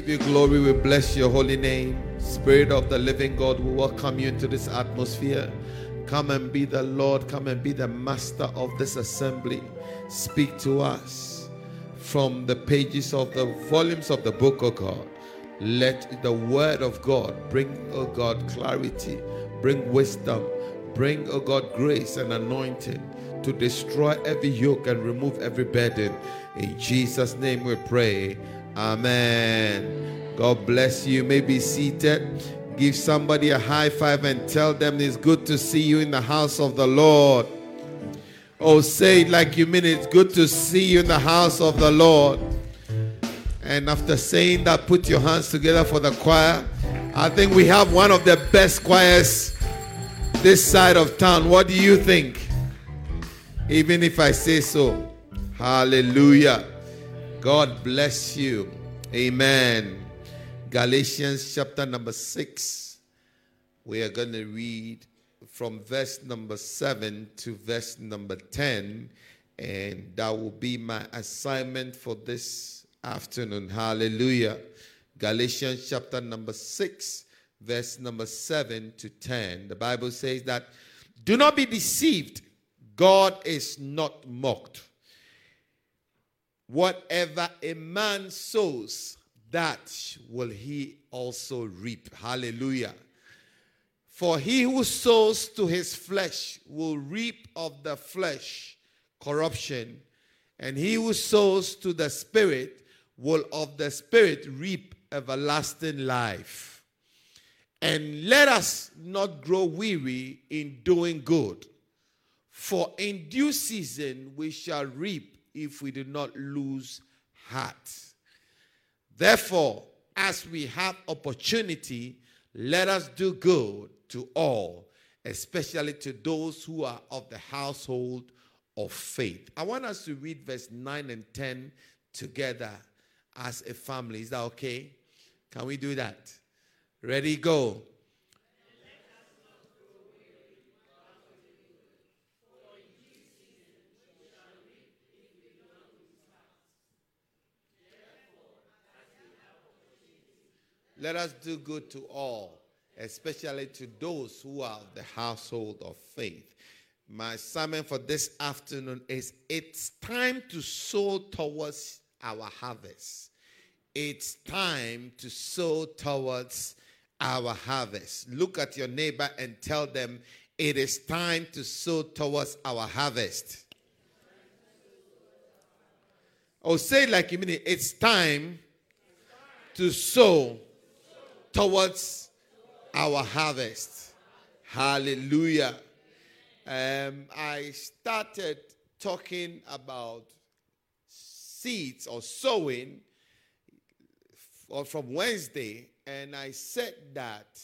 give you glory. We bless your holy name. Spirit of the living God, we welcome you into this atmosphere. Come and be the Lord. Come and be the master of this assembly. Speak to us from the pages of the volumes of the book, of God. Let the word of God bring, oh God, clarity, bring wisdom, bring, oh God, grace and anointing to destroy every yoke and remove every burden. In Jesus' name we pray. Amen. God bless you. you may be seated. Give somebody a high five and tell them it's good to see you in the house of the Lord. Oh, say it like you mean it. It's good to see you in the house of the Lord. And after saying that, put your hands together for the choir. I think we have one of the best choirs this side of town. What do you think? Even if I say so. Hallelujah. God bless you. Amen. Galatians chapter number 6. We are going to read from verse number 7 to verse number 10. And that will be my assignment for this afternoon. Hallelujah. Galatians chapter number 6, verse number 7 to 10. The Bible says that do not be deceived. God is not mocked. Whatever a man sows, that will he also reap. Hallelujah. For he who sows to his flesh will reap of the flesh corruption, and he who sows to the spirit will of the spirit reap everlasting life. And let us not grow weary in doing good, for in due season we shall reap if we do not lose heart. Therefore, as we have opportunity, let us do good to all, especially to those who are of the household of faith. I want us to read verse 9 and 10 together as a family. Is that okay? Can we do that? Ready, go. Let us do good to all, especially to those who are of the household of faith. My sermon for this afternoon is It's time to sow towards our harvest. It's time to sow towards our harvest. Look at your neighbor and tell them it is time to sow towards our harvest. Or say like you mean it, it's time to sow towards our harvest. Hallelujah. Um, I started talking about seeds or sowing or from Wednesday, and I said that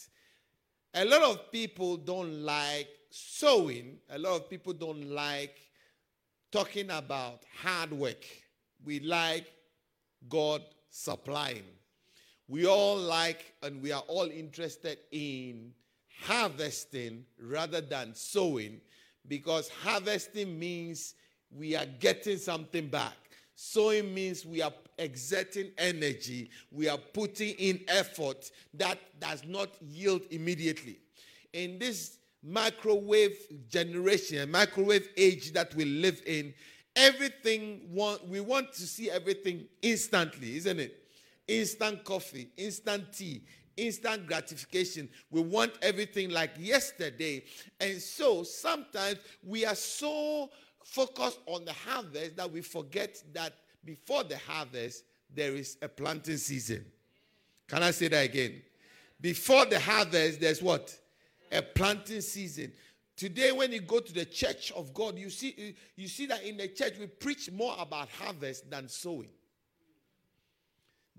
a lot of people don't like sowing, a lot of people don't like talking about hard work. We like God supplying we all like and we are all interested in harvesting rather than sowing because harvesting means we are getting something back. Sowing means we are exerting energy, we are putting in effort that does not yield immediately. In this microwave generation, microwave age that we live in, everything want, we want to see everything instantly, isn't it? Instant coffee, instant tea, instant gratification. We want everything like yesterday. And so sometimes we are so focused on the harvest that we forget that before the harvest, there is a planting season. Can I say that again? Before the harvest, there's what? A planting season. Today, when you go to the church of God, you see, you see that in the church we preach more about harvest than sowing.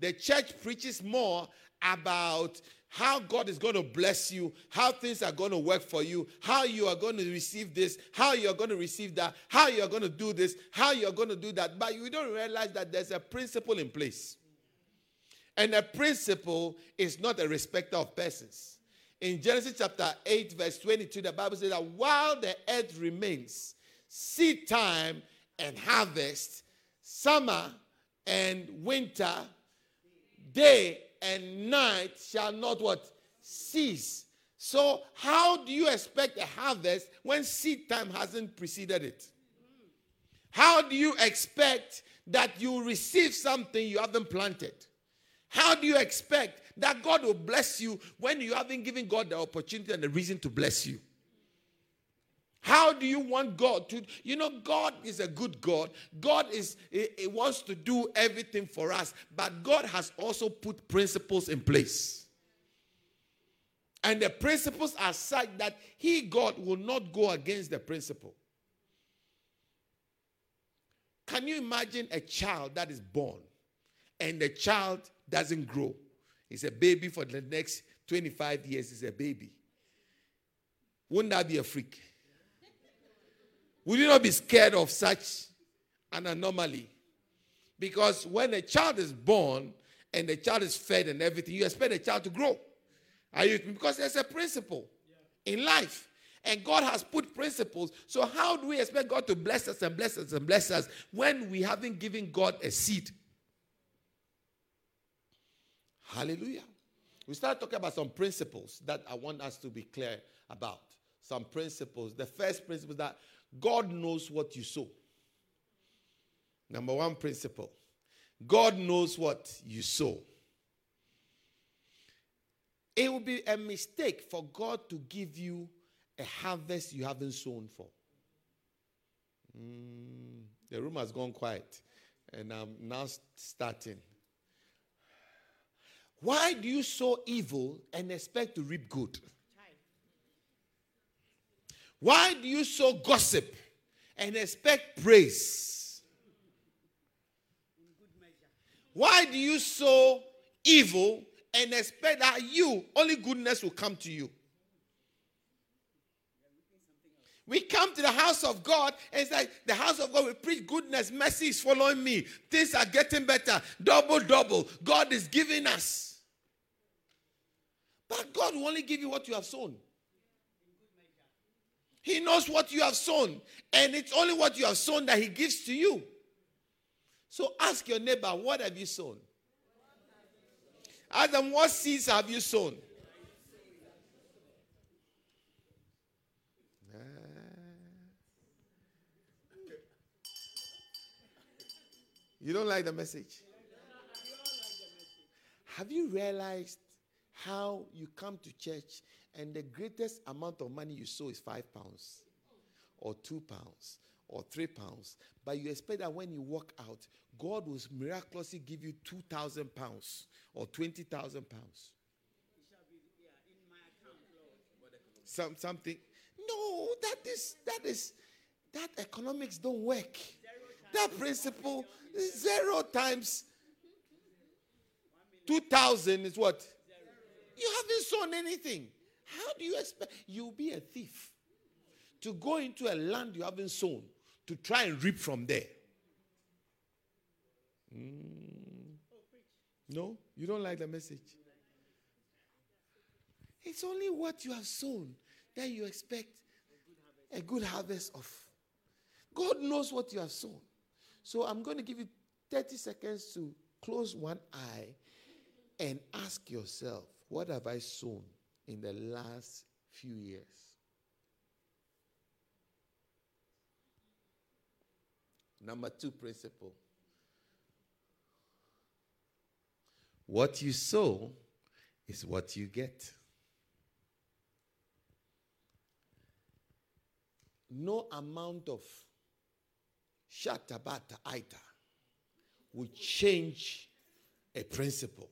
The church preaches more about how God is going to bless you, how things are going to work for you, how you are going to receive this, how you are going to receive that, how you are going to do this, how you are going to do that. But you don't realize that there's a principle in place. And a principle is not a respecter of persons. In Genesis chapter 8, verse 22, the Bible says that while the earth remains, seed time and harvest, summer and winter, day and night shall not what? Cease. So, how do you expect a harvest when seed time hasn't preceded it? How do you expect that you receive something you haven't planted? How do you expect that God will bless you when you haven't given God the opportunity and the reason to bless you? How do you want God to? You know, God is a good God. God is he, he wants to do everything for us, but God has also put principles in place. And the principles are such that He, God, will not go against the principle. Can you imagine a child that is born and the child doesn't grow? He's a baby for the next 25 years, he's a baby. Wouldn't that be a freak? Would you not be scared of such an anomaly? Because when a child is born and the child is fed and everything, you expect the child to grow. Are you because there's a principle in life. And God has put principles. So, how do we expect God to bless us and bless us and bless us when we haven't given God a seed? Hallelujah. We start talking about some principles that I want us to be clear about. Some principles. The first principle that God knows what you sow. Number one principle God knows what you sow. It would be a mistake for God to give you a harvest you haven't sown for. Mm, the room has gone quiet, and I'm now starting. Why do you sow evil and expect to reap good? Why do you sow gossip and expect praise? Why do you sow evil and expect that you, only goodness will come to you? We come to the house of God and it's like the house of God, we preach goodness, mercy is following me. Things are getting better. Double, double. God is giving us. But God will only give you what you have sown. He knows what you have sown, and it's only what you have sown that He gives to you. So ask your neighbor, What have you sown? Ask them, What seeds have you sown? Eh. You don't like the message? Have you realized how you come to church and the greatest amount of money you sow is five pounds, or two pounds, or three pounds? But you expect that when you walk out, God will miraculously give you two thousand pounds or twenty thousand pounds. Some something. No, that is that is that economics don't work. That principle Zero times 2,000 is what? You haven't sown anything. How do you expect? You'll be a thief to go into a land you haven't sown to try and reap from there. Mm. No, you don't like the message. It's only what you have sown that you expect a good harvest of. God knows what you have sown. So I'm going to give you 30 seconds to close one eye and ask yourself, what have I sown in the last few years? Number two principle. What you sow is what you get. No amount of shatabata aita will change a principle.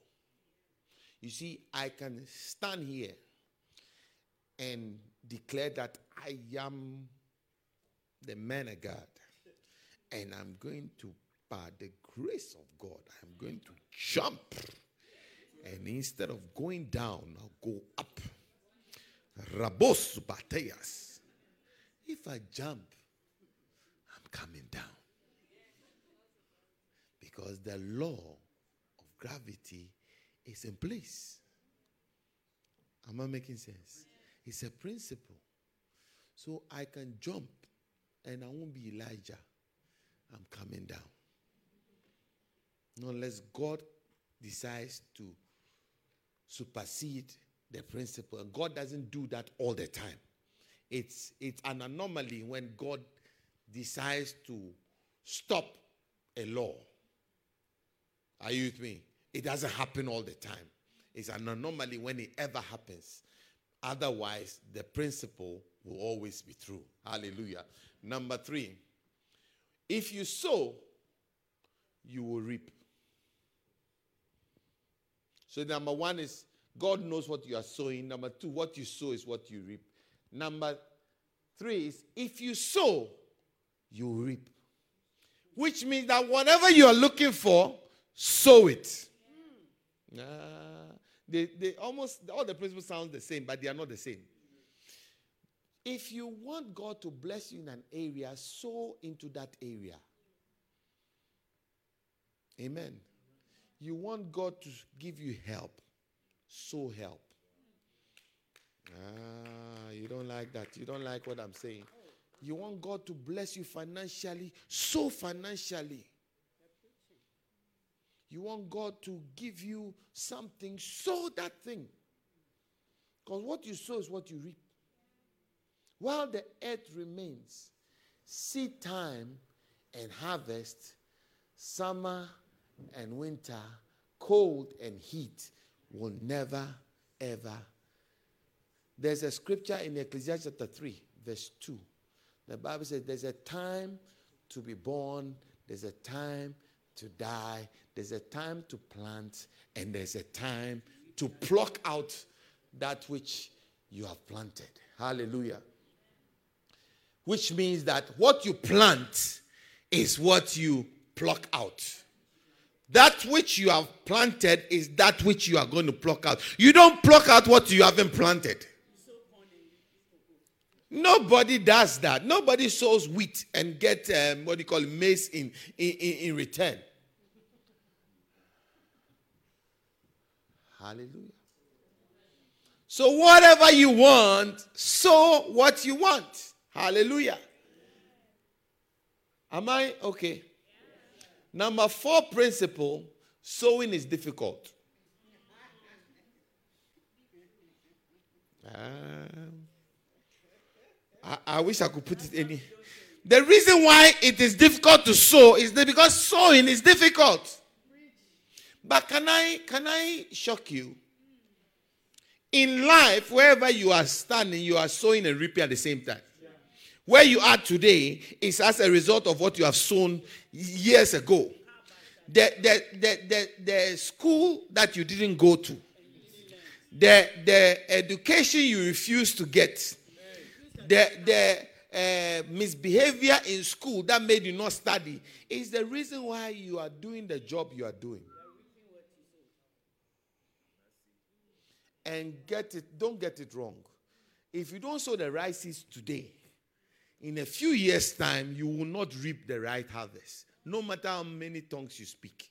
You see, I can stand here and declare that I am the man of God. And I'm going to, by the grace of God, I'm going to jump. And instead of going down, I'll go up. Rabos Bateas. If I jump, I'm coming down. Because the law of gravity is in place. Am I making sense? It's a principle. So I can jump and I won't be Elijah. I'm coming down. Unless God decides to supersede the principle. And God doesn't do that all the time. It's, it's an anomaly when God decides to stop a law. Are you with me? It doesn't happen all the time. It's an anomaly when it ever happens. Otherwise, the principle will always be true. Hallelujah. Number three, if you sow, you will reap. So, number one is God knows what you are sowing. Number two, what you sow is what you reap. Number three is if you sow, you reap. Which means that whatever you are looking for, sow it. Uh, they, they almost all the principles sound the same, but they are not the same. If you want God to bless you in an area, sow into that area. Amen. You want God to give you help, sow help. Ah, you don't like that. You don't like what I'm saying. You want God to bless you financially, sow financially. You want God to give you something, sow that thing. Because what you sow is what you reap. While the earth remains, seed time and harvest, summer and winter, cold and heat will never, ever. There's a scripture in Ecclesiastes chapter 3, verse 2. The Bible says there's a time to be born, there's a time to die, there's a time to plant, and there's a time to pluck out that which you have planted. Hallelujah. Which means that what you plant is what you pluck out. That which you have planted is that which you are going to pluck out. You don't pluck out what you haven't planted. Nobody does that. Nobody sows wheat and get um, what do you call maize in, in, in return. Hallelujah. So, whatever you want, sow what you want. Hallelujah. Am I okay? Number four principle sowing is difficult. Um, I, I wish I could put it any. The reason why it is difficult to sow is that because sowing is difficult. But can I can I shock you? In life, wherever you are standing, you are sowing and reaping at the same time. Where you are today is as a result of what you have sown years ago. The, the, the, the, the school that you didn't go to, the, the education you refused to get, the, the uh, misbehavior in school that made you not study is the reason why you are doing the job you are doing. And get it, don't get it wrong. If you don't sow the right seeds today, in a few years' time, you will not reap the right harvest, no matter how many tongues you speak.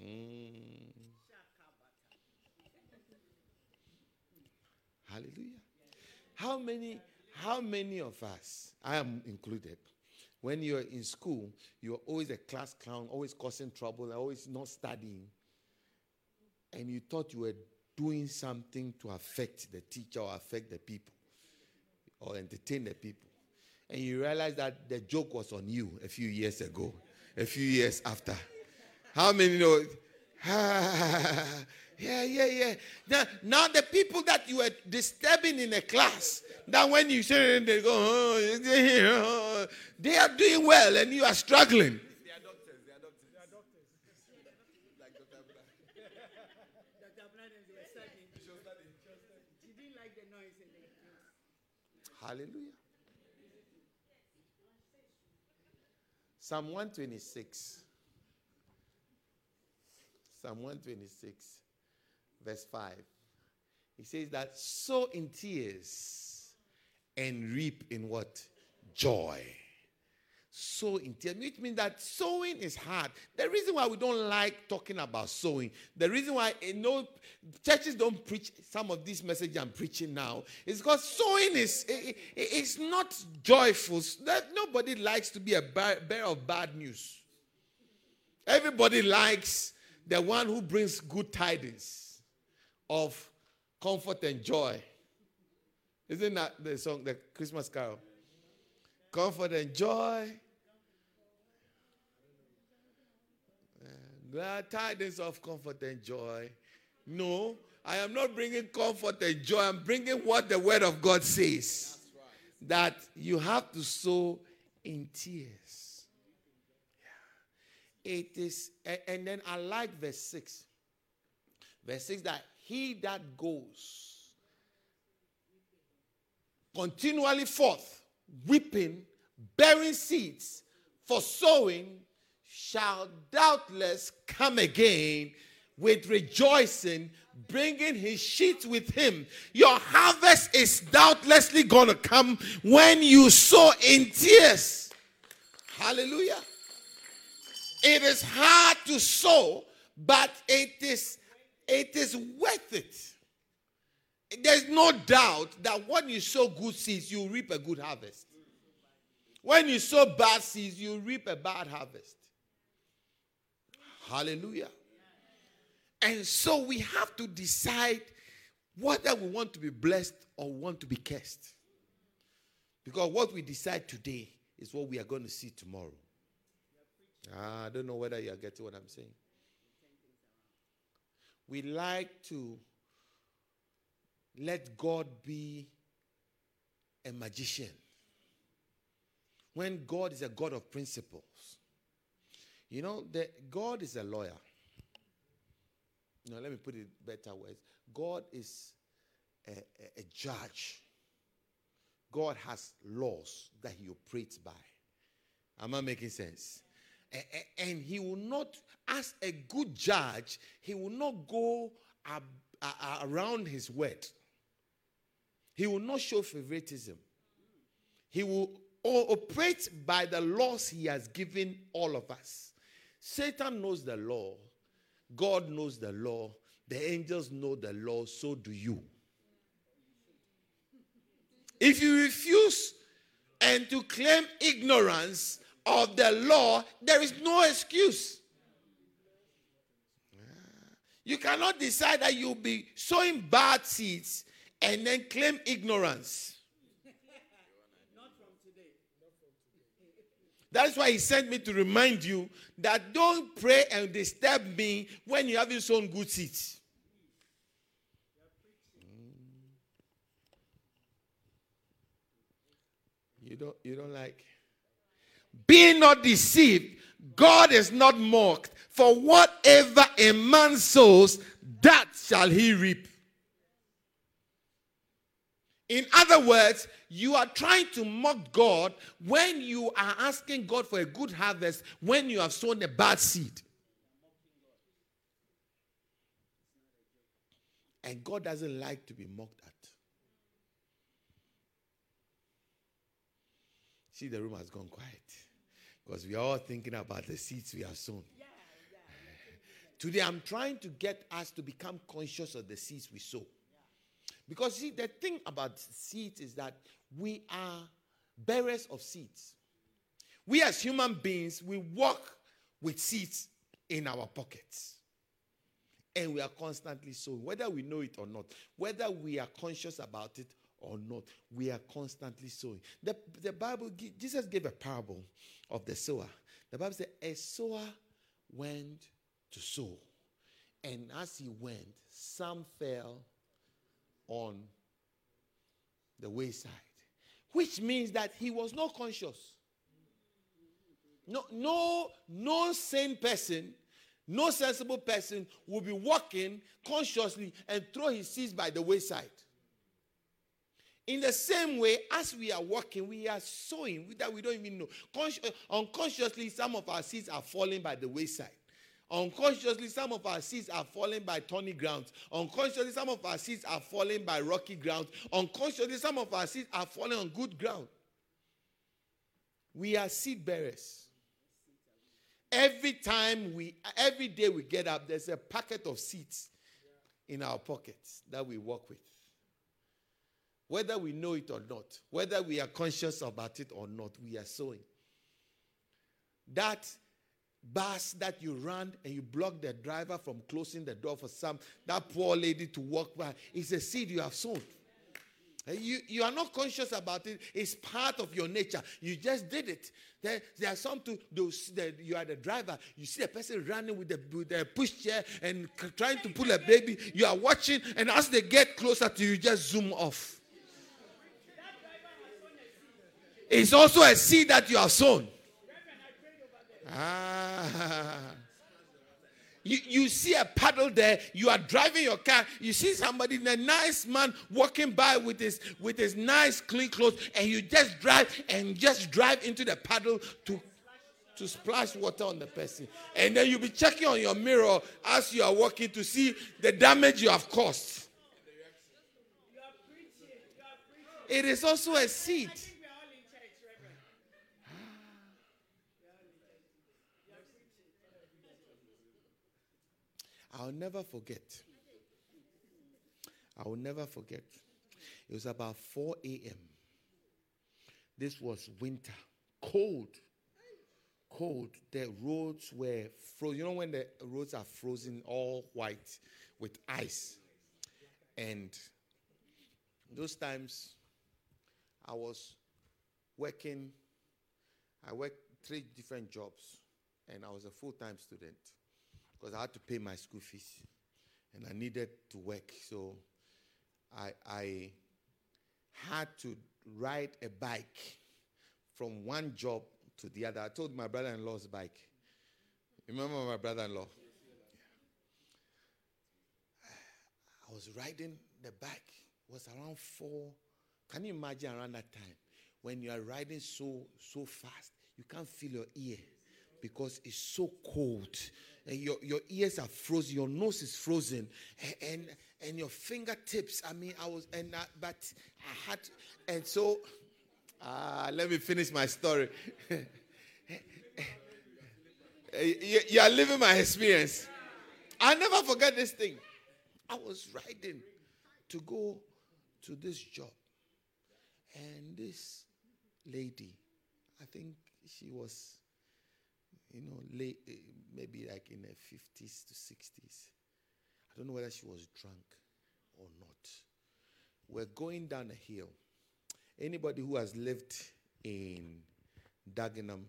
Mm. Hallelujah. How many, how many of us, I am included, when you're in school, you're always a class clown, always causing trouble, always not studying, and you thought you were doing something to affect the teacher or affect the people or entertain the people. And you realize that the joke was on you a few years ago, a few years after. How many know? yeah, yeah, yeah. Now, now the people that you were disturbing in a class, that when you say they go, oh, they are doing well and you are struggling. They are doctors. They are doctors. They are doctors. like Dr. Black. Dr. Black is studying. She didn't like the noise. Hallelujah. Psalm 126. Psalm 126, verse 5. He says that sow in tears and reap in what? Joy sow in tears. Which means that sowing is hard. The reason why we don't like talking about sowing, the reason why eh, you know churches don't preach some of this message I'm preaching now is because sowing is it, it's not joyful. That nobody likes to be a bearer of bad news. Everybody likes the one who brings good tidings. Of comfort and joy. Isn't that the song, the Christmas carol? Comfort and joy. Glad tidings of comfort and joy. No, I am not bringing comfort and joy. I'm bringing what the word of God says. That you have to sow in tears. Yeah. It is, and then I like verse 6. Verse 6 that he that goes continually forth, weeping, bearing seeds for sowing, shall doubtless come again with rejoicing, bringing his sheets with him. Your harvest is doubtlessly going to come when you sow in tears. Hallelujah. It is hard to sow, but it is it is worth it. There's no doubt that when you sow good seeds, you reap a good harvest. When you sow bad seeds, you reap a bad harvest. Hallelujah. And so we have to decide whether we want to be blessed or want to be cursed. Because what we decide today is what we are going to see tomorrow. Ah, I don't know whether you are getting what I'm saying. We like to let God be a magician when God is a God of principles. You know, God is a lawyer. No, let me put it better words. God is a, a, a judge. God has laws that he operates by. Am I making sense? And he will not, as a good judge, he will not go around his word. He will not show favoritism. He will operate by the laws he has given all of us. Satan knows the law, God knows the law, the angels know the law, so do you. If you refuse and to claim ignorance of the law, there is no excuse. You cannot decide that you'll be sowing bad seeds and then claim ignorance. That's why he sent me to remind you that don't pray and disturb me when you haven't sown good seeds. Mm. You don't, you don't like. Be not deceived. God is not mocked. For whatever a man sows, that shall he reap. In other words, you are trying to mock God when you are asking God for a good harvest when you have sown a bad seed. And God doesn't like to be mocked at. See, the room has gone quiet because we are all thinking about the seeds we have sown. Today, I'm trying to get us to become conscious of the seeds we sow. Because see, the thing about seeds is that we are bearers of seeds. We as human beings, we walk with seeds in our pockets. And we are constantly sowing, whether we know it or not, whether we are conscious about it or not, we are constantly sowing. The, the Bible, Jesus gave a parable of the sower. The Bible said, A sower went to sow. And as he went, some fell on the wayside, which means that he was not conscious. No, no, no sane person, no sensible person will be walking consciously and throw his seeds by the wayside. In the same way, as we are walking, we are sowing that we don't even know. Consci- uh, unconsciously, some of our seeds are falling by the wayside. Unconsciously, some of our seeds are falling by thorny grounds. Unconsciously, some of our seeds are falling by rocky ground. Unconsciously, some of our seeds are falling on good ground. We are seed bearers. Every time we, every day we get up, there's a packet of seeds in our pockets that we walk with. Whether we know it or not, whether we are conscious about it or not, we are sowing. That bus that you run and you block the driver from closing the door for some that poor lady to walk by. It's a seed you have sown. You, you are not conscious about it. It's part of your nature. You just did it. There, there are some to those that you are the driver. You see a person running with the, with the pushchair and trying to pull a baby. You are watching, and as they get closer to you, you just zoom off. It's also a seed that you have sown. Ah. You, you see a puddle there, you are driving your car, you see somebody, a nice man walking by with his with his nice clean clothes, and you just drive and just drive into the puddle to to splash water on the person. And then you'll be checking on your mirror as you are walking to see the damage you have caused. It is also a seed. I'll never forget. I will never forget. It was about 4 a.m. This was winter, cold, cold. The roads were frozen. You know when the roads are frozen, all white with ice. And those times, I was working. I worked three different jobs, and I was a full-time student because I had to pay my school fees and I needed to work. So I, I had to ride a bike from one job to the other. I told my brother in law's bike. Remember my brother in law? I was riding the bike. It was around four. Can you imagine around that time when you are riding so so fast, you can't feel your ear because it's so cold and your, your ears are frozen, your nose is frozen, and, and, your fingertips. I mean, I was, and I, but I had, and so, uh, let me finish my story. Eh, eh, you, you are living my experience. i never forget this thing. I was riding to go to this job, and this lady, I think she was you know, late, eh, maybe like in her 50s to 60s. I don't know whether she was drunk or not. We're going down a hill. Anybody who has lived in Dagenham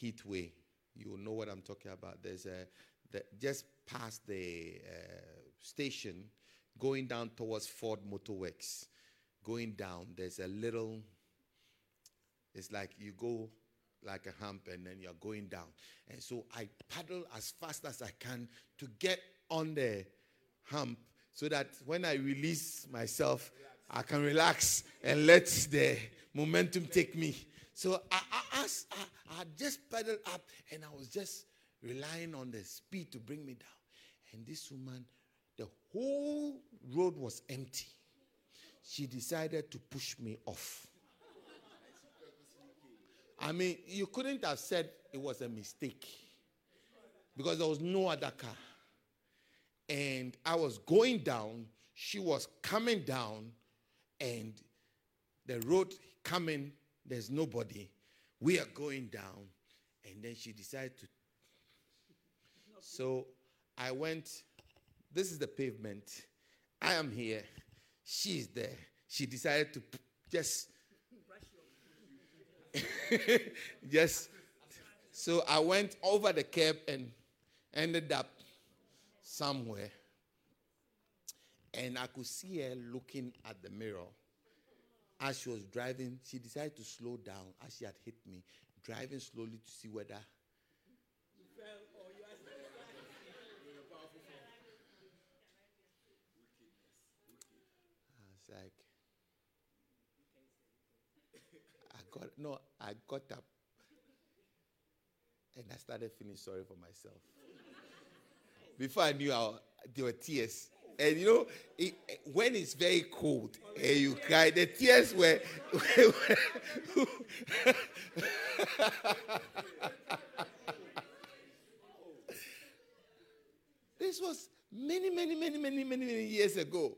Heathway, you know what I'm talking about. There's a the, just past the uh, station, going down towards Ford Motorworks. Going down, there's a little. It's like you go like a hump and then you're going down. And so I paddle as fast as I can to get on the hump so that when I release myself, I can relax and let the momentum take me. So I, I, I, I just paddled up and I was just relying on the speed to bring me down. And this woman, the whole road was empty. She decided to push me off. I mean, you couldn't have said it was a mistake because there was no other car. And I was going down, she was coming down, and the road coming, there's nobody. We are going down. And then she decided to. So I went, this is the pavement. I am here. She's there. She decided to just Just so I went over the curb and ended up somewhere. And I could see her looking at the mirror. As she was driving, she decided to slow down as she had hit me, driving slowly to see whether. I was like, got no, I got up and I started feeling sorry for myself. Before I knew I, there were tears. And you know, it, when it's very cold and you cry, the tears were. this was many, many, many, many, many, many years ago.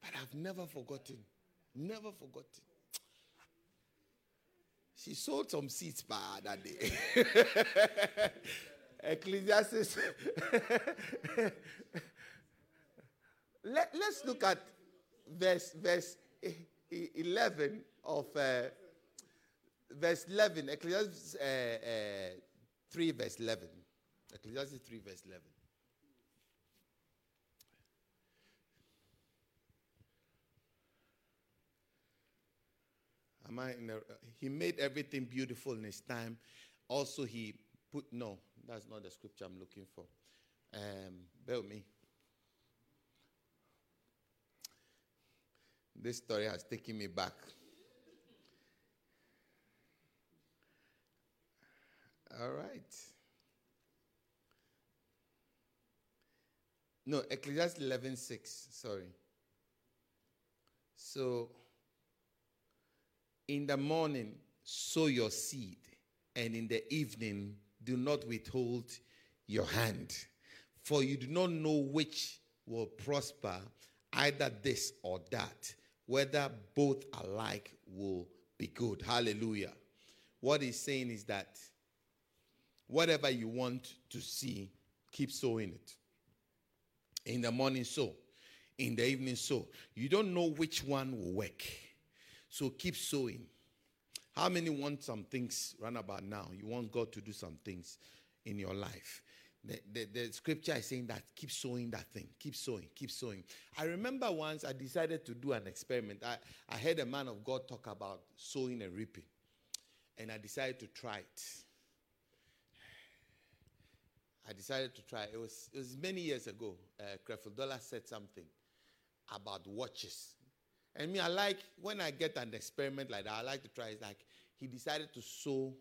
But I've never forgotten. Never forgotten. She sold some seeds by that day. Ecclesiastes. Let, us look at verse, verse 11 of uh, verse 11. Ecclesiastes uh, uh, 3, verse 11. Ecclesiastes 3, verse 11. Am I in he made everything beautiful in his time. Also, he put no, that's not the scripture I'm looking for. Um, bear with me. This story has taken me back. All right. No, Ecclesiastes 11:6. Sorry. So, in the morning, sow your seed, and in the evening, do not withhold your hand, for you do not know which will prosper, either this or that, whether both alike will be good. Hallelujah. What he's saying is that whatever you want to see, keep sowing it. In the morning, sow. In the evening, sow. You don't know which one will work. So keep sowing. How many want some things run about now? You want God to do some things in your life. The, the, the, scripture is saying that keep sowing that thing, keep sowing, keep sowing. I remember once I decided to do an experiment. I, I heard a man of God talk about sowing and reaping, and I decided to try it. I decided to try. It was it was many years ago. Uh, Creflo Dollar said something about watches. And me, I like when I get an experiment like that, I like to try. It's like he decided to sow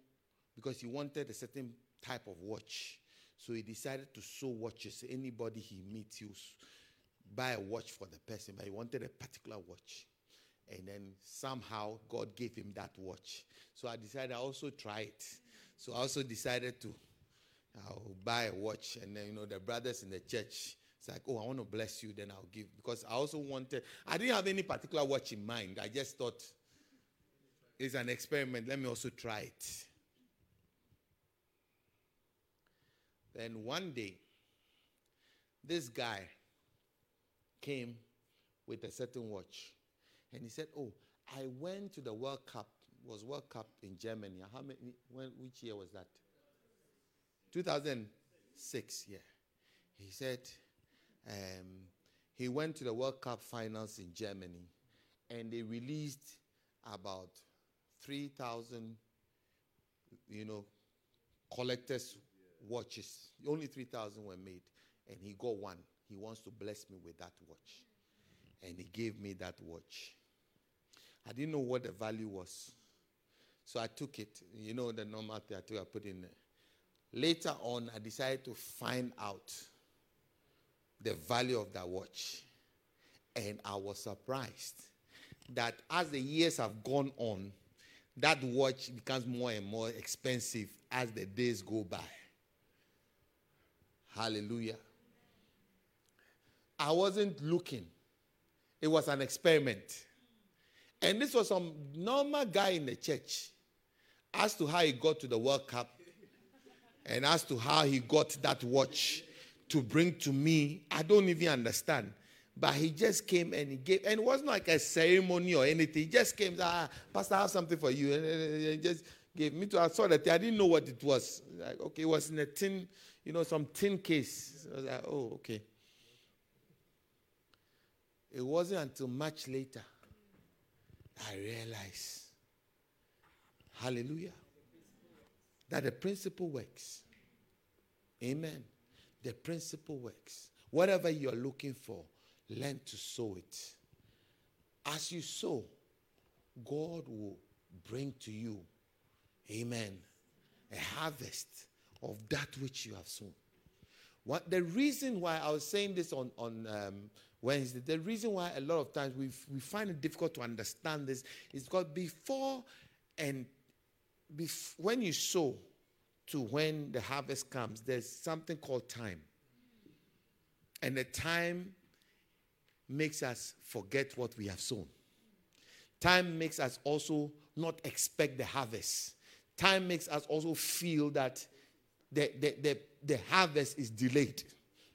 because he wanted a certain type of watch. So he decided to sow watches. Anybody he meets, he buy a watch for the person, but he wanted a particular watch. And then somehow God gave him that watch. So I decided I also try it. So I also decided to I'll buy a watch. And then, you know, the brothers in the church, it's like, oh, I want to bless you, then I'll give. Because I also wanted, I didn't have any particular watch in mind. I just thought it's an experiment. Let me also try it. Then one day, this guy came with a certain watch. And he said, Oh, I went to the World Cup, was World Cup in Germany. How many, when, which year was that? 2006, yeah. He said, um, he went to the World Cup finals in Germany and they released about 3,000, you know, collectors' watches. Only 3,000 were made. And he got one. He wants to bless me with that watch. And he gave me that watch. I didn't know what the value was. So I took it. You know, the normal thing I took, I put in there. Later on, I decided to find out the value of that watch. And I was surprised that as the years have gone on, that watch becomes more and more expensive as the days go by. Hallelujah. I wasn't looking, it was an experiment. And this was some normal guy in the church. As to how he got to the World Cup and as to how he got that watch to bring to me, I don't even understand. But he just came and he gave, and it wasn't like a ceremony or anything. He just came, ah, Pastor, I have something for you. And he just gave me to, I saw that I didn't know what it was. Like, okay, it was in a tin, you know, some tin case. I was like, oh, okay. It wasn't until much later I realized, hallelujah, that the principle works. Amen. The principle works. Whatever you're looking for, learn to sow it. As you sow, God will bring to you, amen, a harvest of that which you have sown. What the reason why I was saying this on on um, Wednesday, the reason why a lot of times we we find it difficult to understand this is because before and bef- when you sow, to when the harvest comes, there's something called time. And the time makes us forget what we have sown. Time makes us also not expect the harvest. Time makes us also feel that the, the, the, the harvest is delayed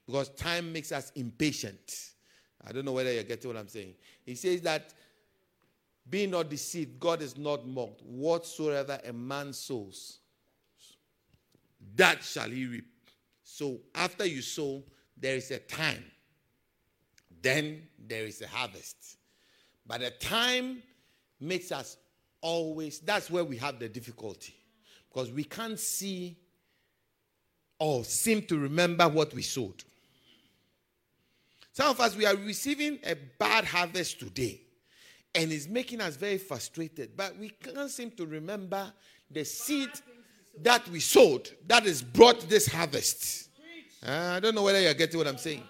because time makes us impatient. I don't know whether you're getting what I'm saying. He says that be not deceived, God is not mocked. Whatsoever a man sows, that shall he reap. So after you sow, there is a time. Then there is a harvest. But the time makes us always, that's where we have the difficulty. Because we can't see or seem to remember what we sowed. Some of us, we are receiving a bad harvest today, and it's making us very frustrated. But we can't seem to remember the seed that we sowed that has brought this harvest. Uh, I don't know whether you're getting what I'm saying.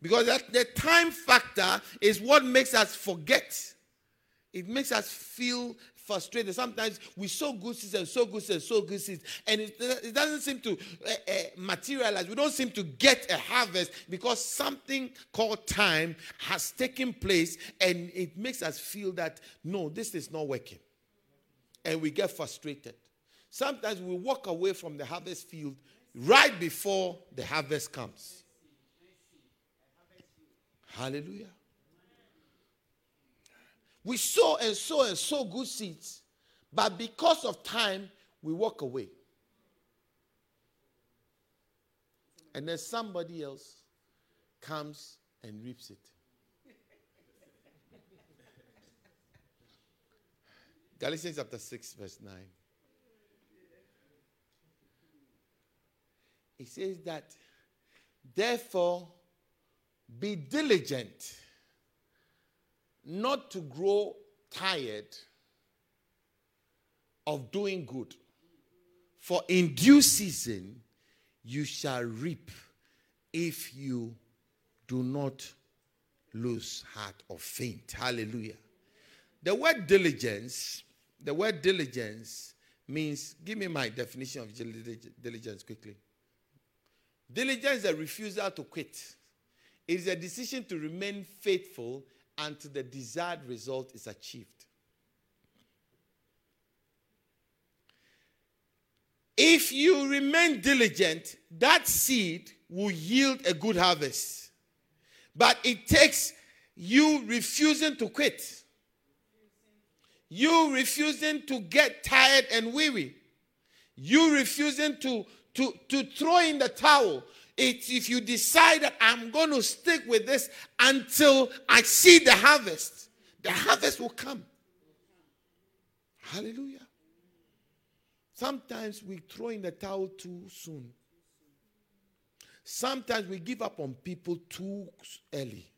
Because that, the time factor is what makes us forget. It makes us feel frustrated. Sometimes we sow good seeds and sow good seeds and sow good seeds, and it, it doesn't seem to uh, uh, materialize. We don't seem to get a harvest because something called time has taken place, and it makes us feel that no, this is not working, and we get frustrated. Sometimes we walk away from the harvest field right before the harvest comes. Hallelujah. We sow and sow and sow good seeds, but because of time, we walk away. And then somebody else comes and reaps it. Galatians chapter 6, verse 9. It says that, therefore, be diligent not to grow tired of doing good. For in due season you shall reap if you do not lose heart or faint. Hallelujah. The word diligence, the word diligence means, give me my definition of diligence quickly. Diligence is a refusal to quit. It is a decision to remain faithful until the desired result is achieved. If you remain diligent, that seed will yield a good harvest. But it takes you refusing to quit, you refusing to get tired and weary, you refusing to, to, to throw in the towel, it's if you decide that I'm going to stick with this until I see the harvest, the harvest will come. Hallelujah. Sometimes we throw in the towel too soon. Sometimes we give up on people too early.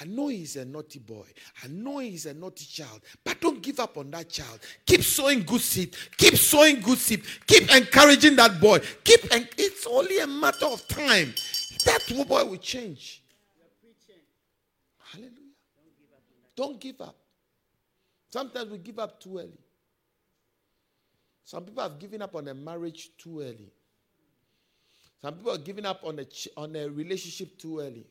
I know he's a naughty boy. I know he's a naughty child. But don't give up on that child. Keep sowing good seed. Keep sowing good seed. Keep encouraging that boy. Keep and it's only a matter of time. That boy will change. Hallelujah. Don't give up. Sometimes we give up too early. Some people have given up on a marriage too early. Some people are giving up on a, on a relationship too early.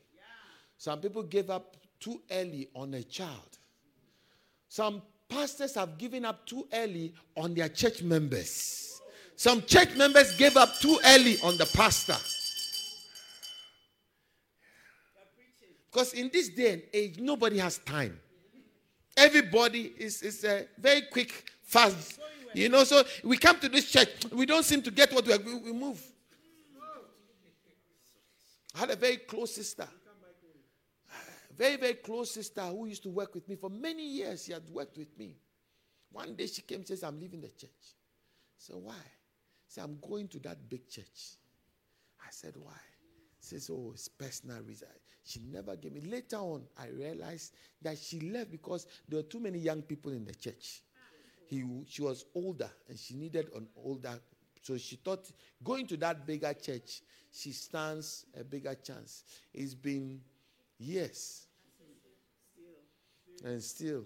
Some people gave up too early on a child. Some pastors have given up too early on their church members. Some church members gave up too early on the pastor. Because in this day and age, nobody has time. Everybody is, is a very quick, fast. You know, so we come to this church, we don't seem to get what we, we move. I had a very close sister very, very close sister who used to work with me for many years. She had worked with me. One day she came and says, I'm leaving the church. So why? Say, I'm going to that big church. I said, why? She says, oh, it's personal reason. She never gave me. Later on, I realized that she left because there were too many young people in the church. He, she was older and she needed an older. So she thought going to that bigger church, she stands a bigger chance. It's been years and still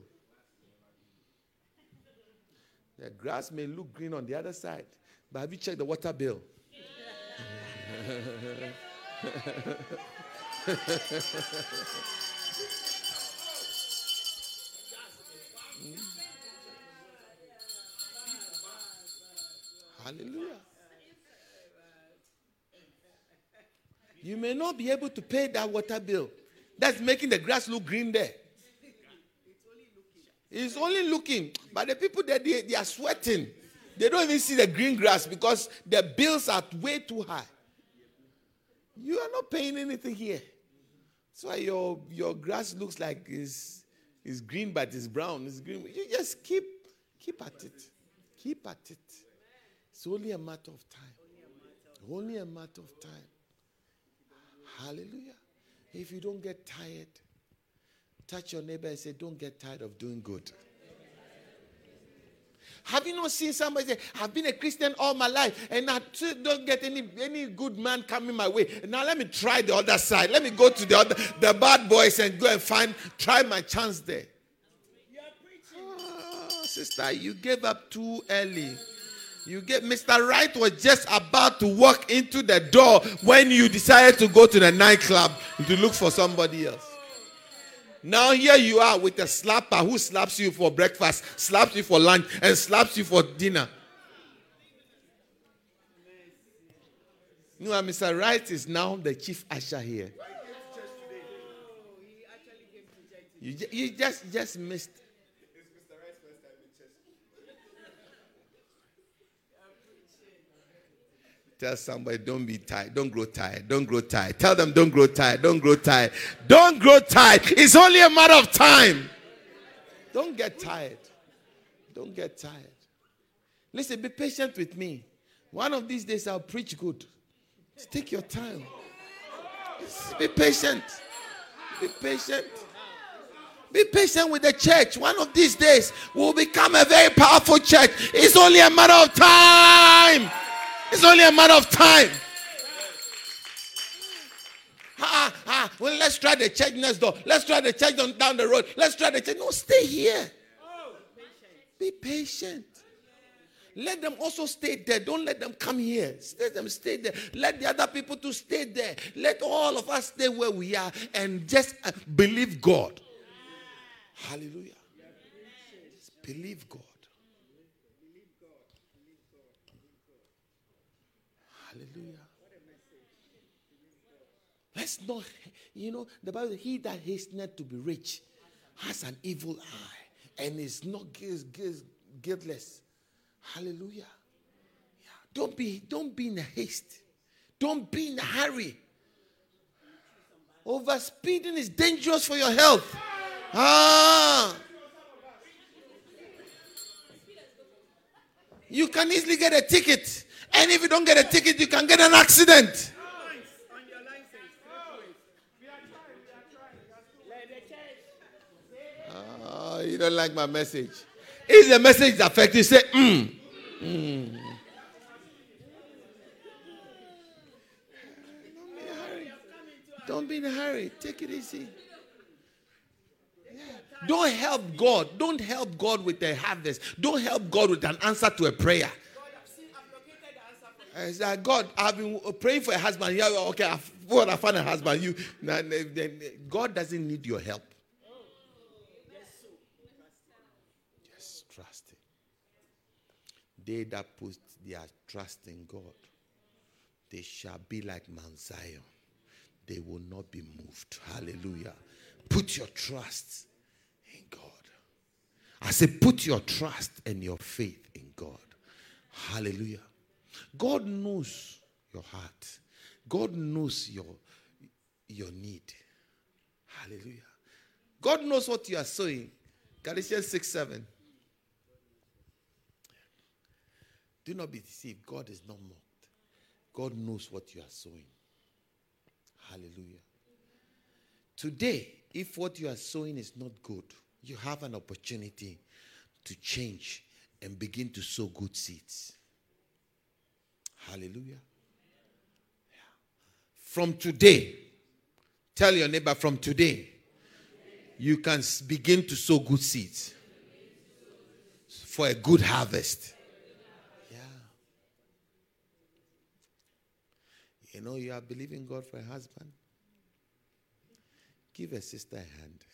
the grass may look green on the other side, but have you checked the water bill? Hallelujah. You may not be able to pay that water bill. That's making the grass look green there. It's only looking. But the people that they, they are sweating. They don't even see the green grass because the bills are way too high. You are not paying anything here. That's why your, your grass looks like it's, it's green, but it's brown. It's green. You just keep, keep at it. Keep at it. It's only a matter of time. Only a matter of time. Hallelujah. If you don't get tired, touch your neighbor and say, Don't get tired of doing good. Have you not seen somebody say, I've been a Christian all my life and I don't get any, any good man coming my way. Now let me try the other side. Let me go to the other the bad boys and go and find try my chance there. Oh, sister, you gave up too early. You get Mr. Right was just about to walk into the door when you decided to go to the nightclub to look for somebody else. Now here you are with a slapper who slaps you for breakfast, slaps you for lunch, and slaps you for dinner. You know, Mr. Wright is now the chief usher here. You, you just just missed Tell somebody, don't be tired. Don't grow tired. Don't grow tired. Tell them, don't grow tired. Don't grow tired. Don't grow tired. It's only a matter of time. Don't get tired. Don't get tired. Listen, be patient with me. One of these days I'll preach good. Just take your time. Just be patient. Be patient. Be patient with the church. One of these days we'll become a very powerful church. It's only a matter of time. It's only a matter of time. Well, let's try the church next door. Let's try the church on, down the road. Let's try the church. No, stay here. Be patient. Let them also stay there. Don't let them come here. Let them stay there. Let the other people to stay there. Let all of us stay where we are and just uh, believe God. Hallelujah. Just believe God. Hallelujah. Let's not, you know, the Bible, he that hasteneth to be rich has an evil eye and is not guiltless. Hallelujah. Yeah. Don't be, don't be in a haste. Don't be in a hurry. Overspeeding is dangerous for your health. Ah. You can easily get a ticket and if you don't get a ticket, you can get an accident. Oh, you don't like my message. If the message affects you, say, mm. mm. Don't be in a hurry. Take it easy. Don't help God. Don't help God with a harvest. Don't help God with an answer to a prayer. I said, God, I've been praying for a husband. Yeah, okay, I've, well, I found a husband. You, God doesn't need your help. Just trust Him. They that put their trust in God, they shall be like Mount Zion. They will not be moved. Hallelujah. Put your trust in God. I say, put your trust and your faith in God. Hallelujah. God knows your heart. God knows your, your need. Hallelujah. God knows what you are sowing. Galatians 6 7. Do not be deceived. God is not mocked. God knows what you are sowing. Hallelujah. Today, if what you are sowing is not good, you have an opportunity to change and begin to sow good seeds. Hallelujah. From today, tell your neighbor, from today, you can begin to sow good seeds for a good harvest. You know, you are believing God for a husband. Give a sister a hand.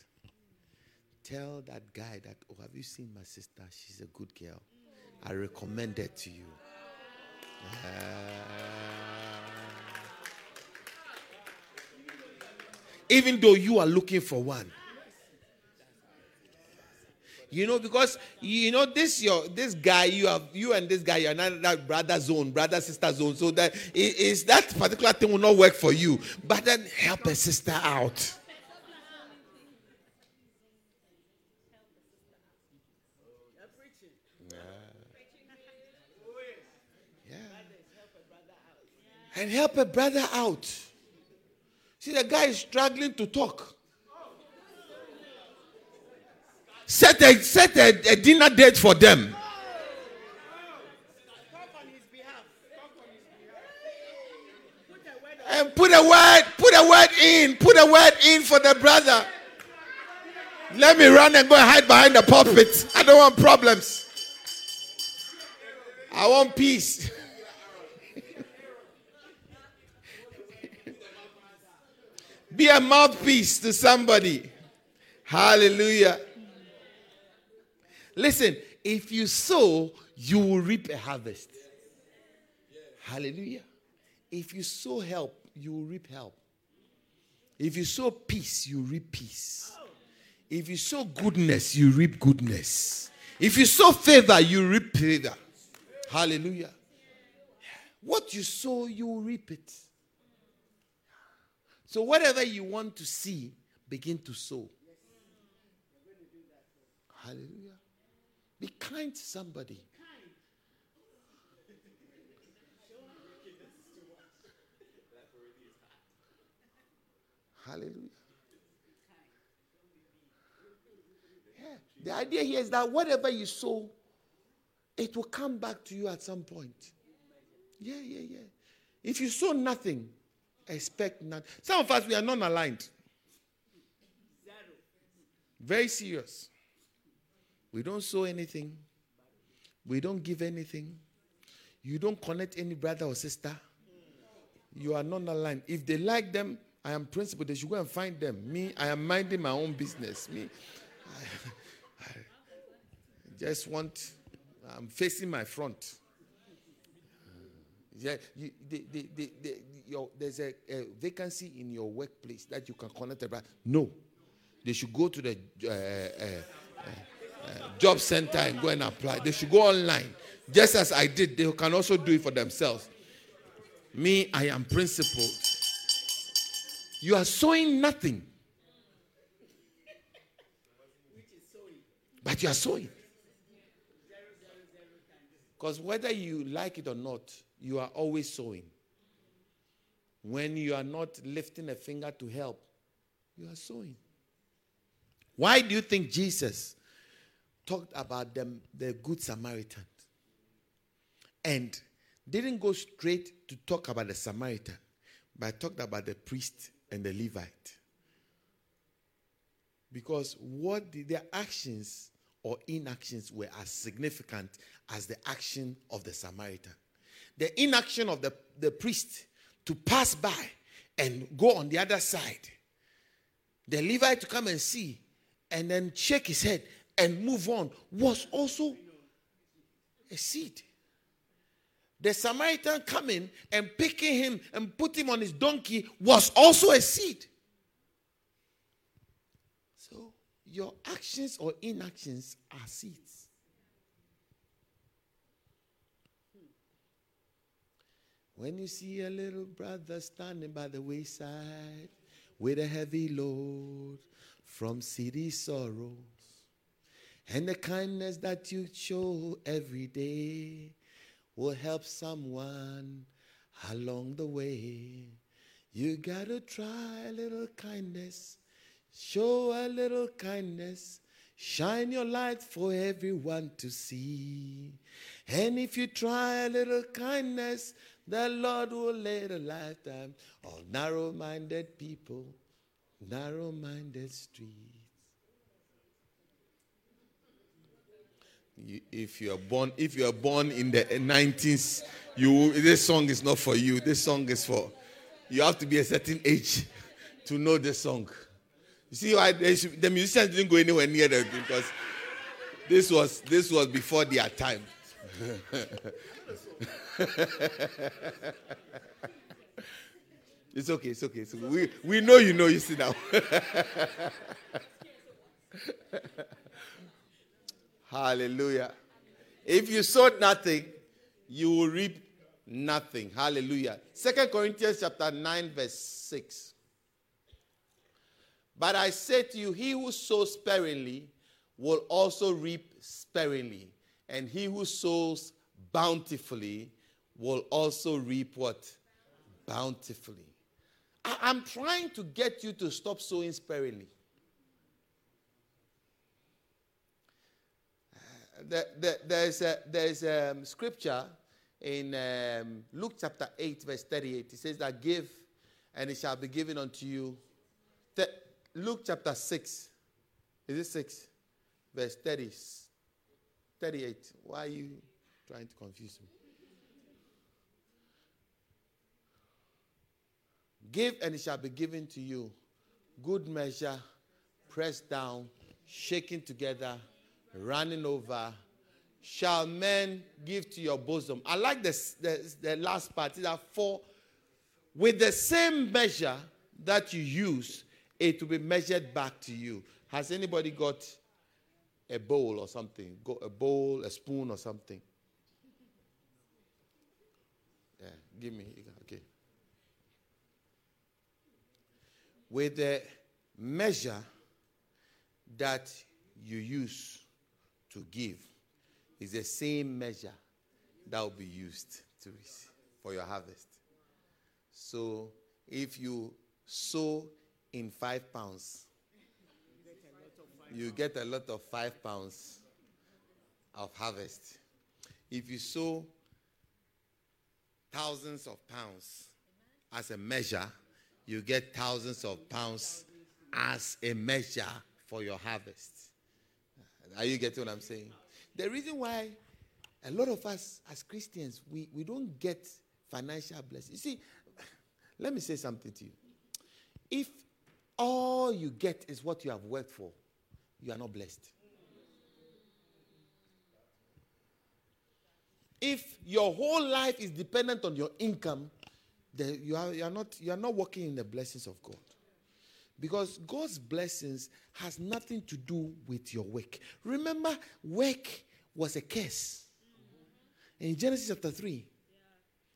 Tell that guy that, oh, have you seen my sister? She's a good girl. I recommend her to you. Ah. even though you are looking for one. You know, because you know this your this guy you have you and this guy you're not that brother zone, brother sister zone. So that is that particular thing will not work for you. But then help a sister out. and help a brother out. See, the guy is struggling to talk. Set a set a, a dinner date for them. And put a word, put a word in, put a word in for the brother. Let me run and go and hide behind the pulpit. I don't want problems. I want peace. Be a mouthpiece to somebody. Hallelujah. Listen, if you sow, you will reap a harvest. Hallelujah. If you sow help, you will reap help. If you sow peace, you reap peace. If you sow goodness, you reap goodness. If you sow favor, you reap favor. Hallelujah. What you sow, you reap it. So, whatever you want to see, begin to sow. Hallelujah. Be kind to somebody. Hallelujah. Yeah. The idea here is that whatever you sow, it will come back to you at some point. Yeah, yeah, yeah. If you sow nothing, expect nothing. Some of us, we are non aligned. Very serious. We don't sow anything, we don't give anything. You don't connect any brother or sister. You are non aligned. If they like them, I am principal. They should go and find them. Me, I am minding my own business. Me, I, I just want, I'm facing my front. Yeah, you, they, they, they, your, there's a, a, vacancy in your workplace that you can connect about. No, they should go to the uh, uh, uh, job center and go and apply. They should go online, just as I did. They can also do it for themselves. Me, I am principled. You are sowing nothing, but you are sowing. Because whether you like it or not, you are always sowing. When you are not lifting a finger to help, you are sowing. Why do you think Jesus talked about them, the Good Samaritan, and didn't go straight to talk about the Samaritan, but talked about the priest and the Levite? Because what the, their actions or inactions were as significant as the action of the Samaritan the inaction of the, the priest to pass by and go on the other side. The Levite to come and see and then shake his head and move on was also a seed. The Samaritan coming and picking him and put him on his donkey was also a seed. So your actions or inactions are seeds. When you see a little brother standing by the wayside with a heavy load from city sorrows, and the kindness that you show every day will help someone along the way. You gotta try a little kindness, show a little kindness, shine your light for everyone to see. And if you try a little kindness, the Lord will lead a lifetime of narrow minded people, narrow minded streets. You, if you are born, if you are born in the 90s, you this song is not for you. This song is for you have to be a certain age to know this song. You see why the musicians didn't go anywhere near them because this was this was before their time. it's okay, it's okay. we, we know you know you see down. Hallelujah. If you sowed nothing, you will reap nothing. Hallelujah. Second Corinthians chapter 9, verse 6. But I say to you, he who sows sparingly will also reap sparingly. And he who sows bountifully will also reap what? Bountifully. I- am trying to get you to stop sowing sparingly. There's a, there's a um, scripture in um, Luke chapter 8, verse 38. It says that give and it shall be given unto you. Luke chapter 6. Is it 6? Verse 30, 38. Why are you trying to confuse me? Give and it shall be given to you. Good measure, pressed down, shaken together, running over. Shall men give to your bosom? I like this, the, the last part. That for with the same measure that you use, it will be measured back to you. Has anybody got a bowl or something? Got a bowl, a spoon or something? Yeah, give me. Okay. With the measure that you use to give is the same measure that will be used to receive for your harvest. So if you sow in five pounds, you get a lot of five pounds of harvest. If you sow thousands of pounds as a measure, you get thousands of pounds as a measure for your harvest. Are you getting what I'm saying? The reason why a lot of us as Christians, we, we don't get financial blessings. You see, let me say something to you. If all you get is what you have worked for, you are not blessed. If your whole life is dependent on your income, then you are, you are, not, you are not working in the blessings of God. Because God's blessings has nothing to do with your work. Remember, work was a curse. In Genesis chapter 3,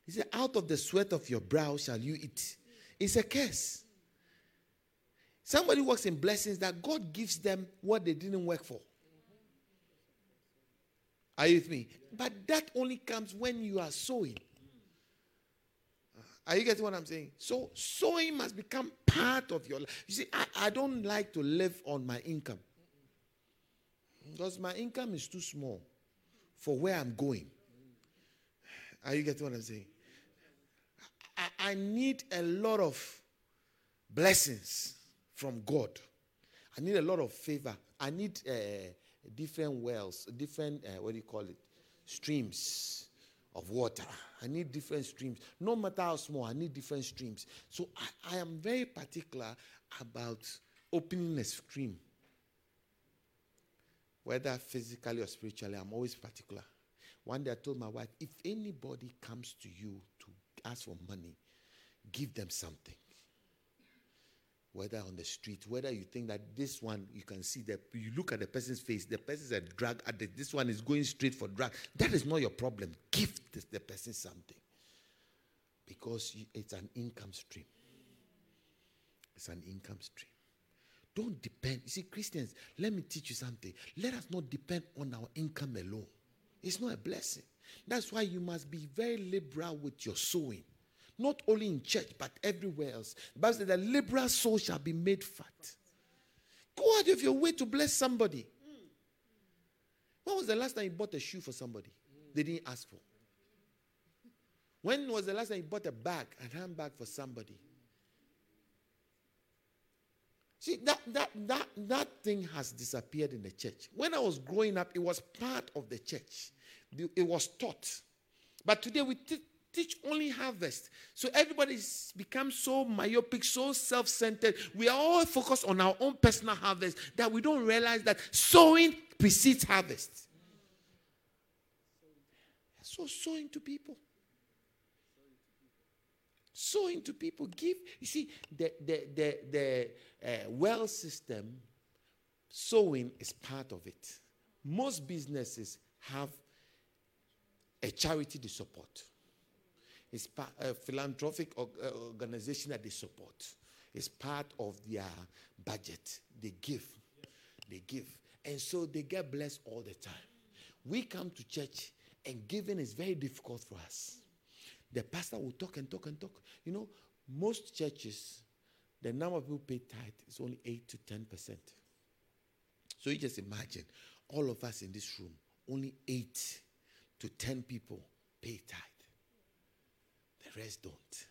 he said, Out of the sweat of your brow shall you eat. It's a curse. Somebody works in blessings that God gives them what they didn't work for. Are you with me? But that only comes when you are sowing. Are you getting what I'm saying? So sowing must become part of your life. You see, I, I don't like to live on my income. Because my income is too small for where I'm going. Are you getting what I'm saying? I, I need a lot of blessings from God. I need a lot of favor. I need uh, different wells, different, uh, what do you call it? Streams of water. I need different streams. No matter how small, I need different streams. So I, I am very particular about opening a stream. Whether physically or spiritually, I'm always particular. One day I told my wife, if anybody comes to you to ask for money, give them something whether on the street, whether you think that this one, you can see that you look at the person's face, the person's a drug addict, this one is going straight for drug. That is not your problem. Give the person something because it's an income stream. It's an income stream. Don't depend. You see, Christians, let me teach you something. Let us not depend on our income alone. It's not a blessing. That's why you must be very liberal with your sowing. Not only in church, but everywhere else. The Bible says the liberal soul shall be made fat. Go out of your way to bless somebody. When was the last time you bought a shoe for somebody? They didn't ask for. When was the last time you bought a bag, a handbag for somebody? See, that, that, that, that thing has disappeared in the church. When I was growing up, it was part of the church, it was taught. But today we t- teach only harvest. So everybody's become so myopic, so self centered. We are all focused on our own personal harvest that we don't realize that sowing precedes harvest. So sowing to people. Sowing to people. Give. You see, the the the the uh, well system, sowing is part of it. Most businesses have a charity to support. It's part, a philanthropic uh, organization that they support. It's part of their budget. They give. They give. And so they get blessed all the time. We come to church and giving is very difficult for us. The pastor will talk and talk and talk. You know, most churches, the number of people pay tithe is only 8 to 10%. So you just imagine all of us in this room, only 8 to 10 people pay tithe. Rest don't.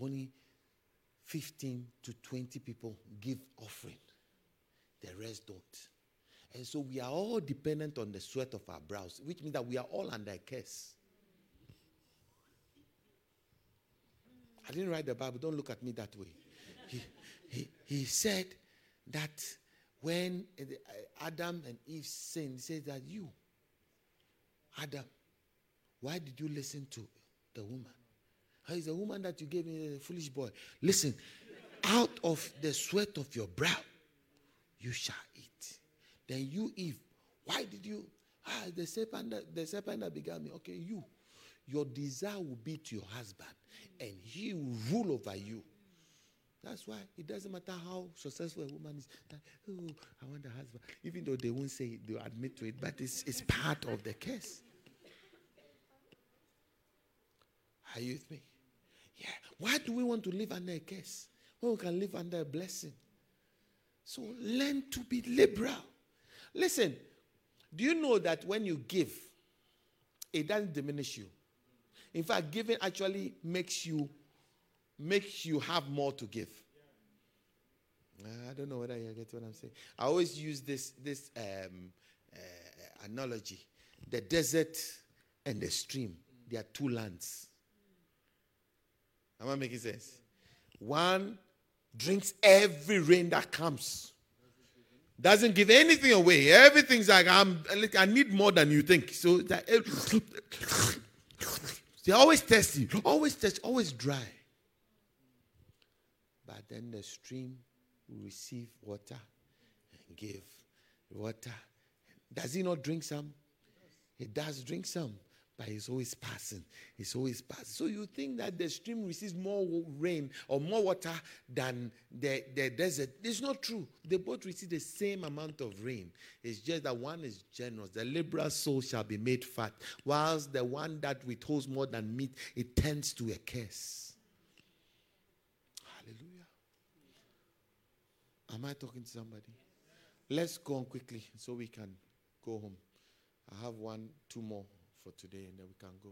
Only 15 to 20 people give offering. The rest don't. And so we are all dependent on the sweat of our brows, which means that we are all under a curse. I didn't write the Bible. Don't look at me that way. He, he, he said that when eh, eh, Adam and Eve sinned, he said that you, Adam, why did you listen to the woman? He's a woman that you gave me, a foolish boy. Listen, out of the sweat of your brow, you shall eat. Then you, Eve, why did you? Ah, the serpent, that, the serpent that began me. Okay, you, your desire will be to your husband, and he will rule over you. That's why it doesn't matter how successful a woman is. That, oh, I want a husband. Even though they won't say it, they'll admit to it, but it's, it's part of the case. Are you with me? Yeah. Why do we want to live under a curse when we can live under a blessing? So learn to be liberal. Listen, do you know that when you give, it doesn't diminish you? In fact, giving actually makes you makes you have more to give. I don't know whether you get what I'm saying. I always use this this um, uh, analogy: the desert and the stream. They are two lands. Am I making sense? One drinks every rain that comes. Doesn't give anything away. Everything's like I'm. I need more than you think. So that eh, they're always thirsty, always thirsty, always dry. But then the stream will receive water and give water. Does he not drink some? He does drink some but it's always passing. It's always passing. So you think that the stream receives more rain or more water than the, the desert. It's not true. They both receive the same amount of rain. It's just that one is generous. The liberal soul shall be made fat, whilst the one that withholds more than meat, it tends to a curse. Hallelujah. Am I talking to somebody? Let's go on quickly so we can go home. I have one, two more for today and then we can go.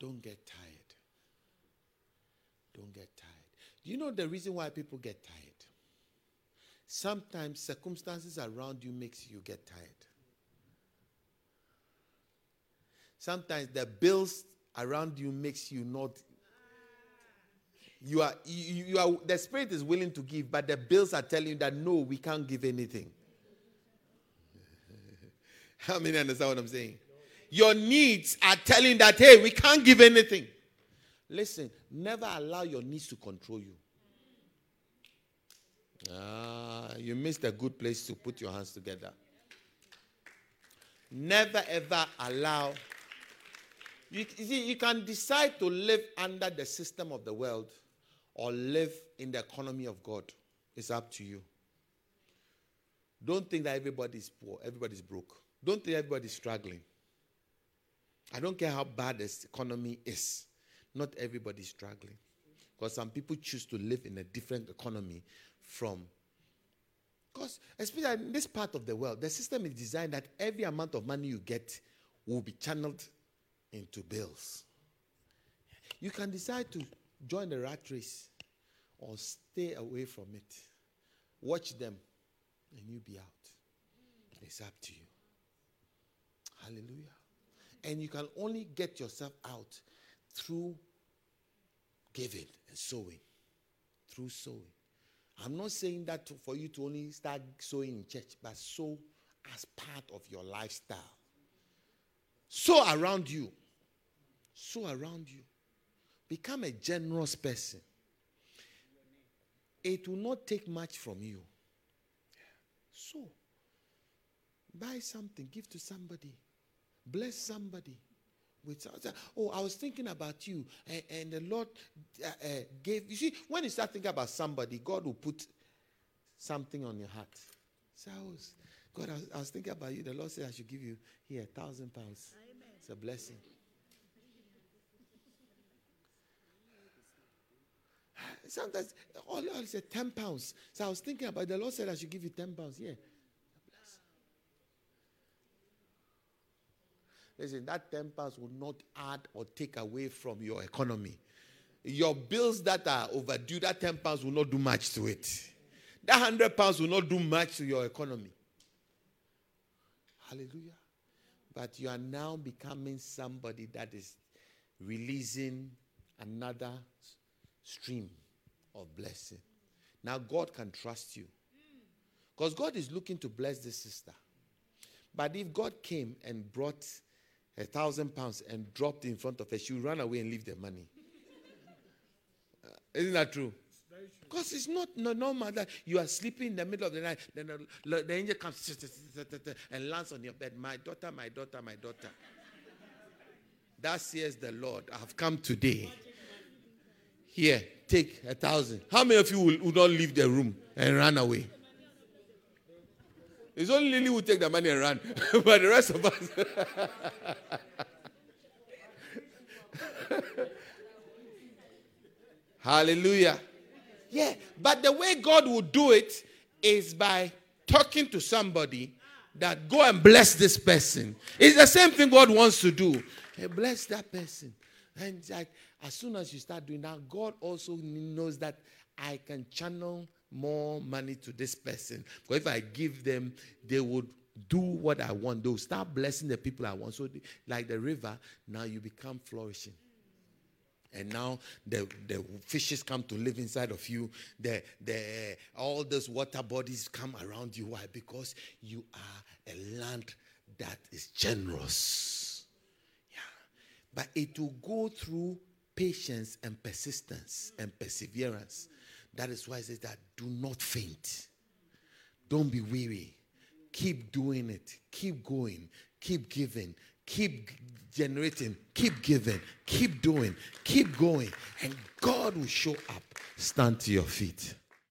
Don't get tired. Don't get tired. Do you know the reason why people get tired? Sometimes circumstances around you makes you get tired. Sometimes the bills around you makes you not you are you, you are the spirit is willing to give but the bills are telling you that no we can't give anything how many understand what I'm saying? Your needs are telling that, hey, we can't give anything. Listen, never allow your needs to control you. Ah, you missed a good place to put your hands together. Never ever allow. You, you, see, you can decide to live under the system of the world or live in the economy of God. It's up to you. Don't think that everybody's poor, everybody's broke. Don't think everybody's struggling. I don't care how bad this economy is. Not everybody's struggling. Because some people choose to live in a different economy from. Because, especially in this part of the world, the system is designed that every amount of money you get will be channeled into bills. You can decide to join the rat race or stay away from it. Watch them and you be out. It's up to you. Hallelujah. And you can only get yourself out through giving and sowing. Through sowing. I'm not saying that to, for you to only start sowing in church, but sow as part of your lifestyle. So around you. Sow around you. Become a generous person. It will not take much from you. Sow, buy something, give to somebody, bless somebody. With oh, I was thinking about you, and, and the Lord uh, uh, gave. You see, when you start thinking about somebody, God will put something on your heart. So I was, God, I was, I was thinking about you. The Lord said I should give you here a thousand pounds. It's a blessing. Sometimes all I said ten pounds. So I was thinking about it. the Lord said I should give you ten pounds. Yeah. Listen, that 10 pounds will not add or take away from your economy. Your bills that are overdue, that 10 pounds will not do much to it. That 100 pounds will not do much to your economy. Hallelujah. But you are now becoming somebody that is releasing another stream of blessing. Now, God can trust you. Because God is looking to bless this sister. But if God came and brought a thousand pounds and dropped in front of her, she would run away and leave the money. Uh, isn't that true? Because it's not normal that you are sleeping in the middle of the night, then the, the angel comes and lands on your bed. My daughter, my daughter, my daughter. That says the Lord. I have come today. Here, take a thousand. How many of you will, will not leave the room and run away? It's only Lily who take the money and run, but the rest of us. Hallelujah. Yeah, but the way God will do it is by talking to somebody that go and bless this person. It's the same thing God wants to do. Hey, bless that person. And as soon as you start doing that, God also knows that I can channel more money to this person. Because if I give them, they would do what I want. They'll start blessing the people I want. So, like the river, now you become flourishing. And now the, the fishes come to live inside of you. The, the, all those water bodies come around you. Why? Because you are a land that is generous. Yeah. But it will go through patience and persistence and perseverance. That is why it says that do not faint. Don't be weary. Keep doing it. Keep going. Keep giving. Keep generating. Keep giving. Keep doing. Keep going. And God will show up. Stand to your feet.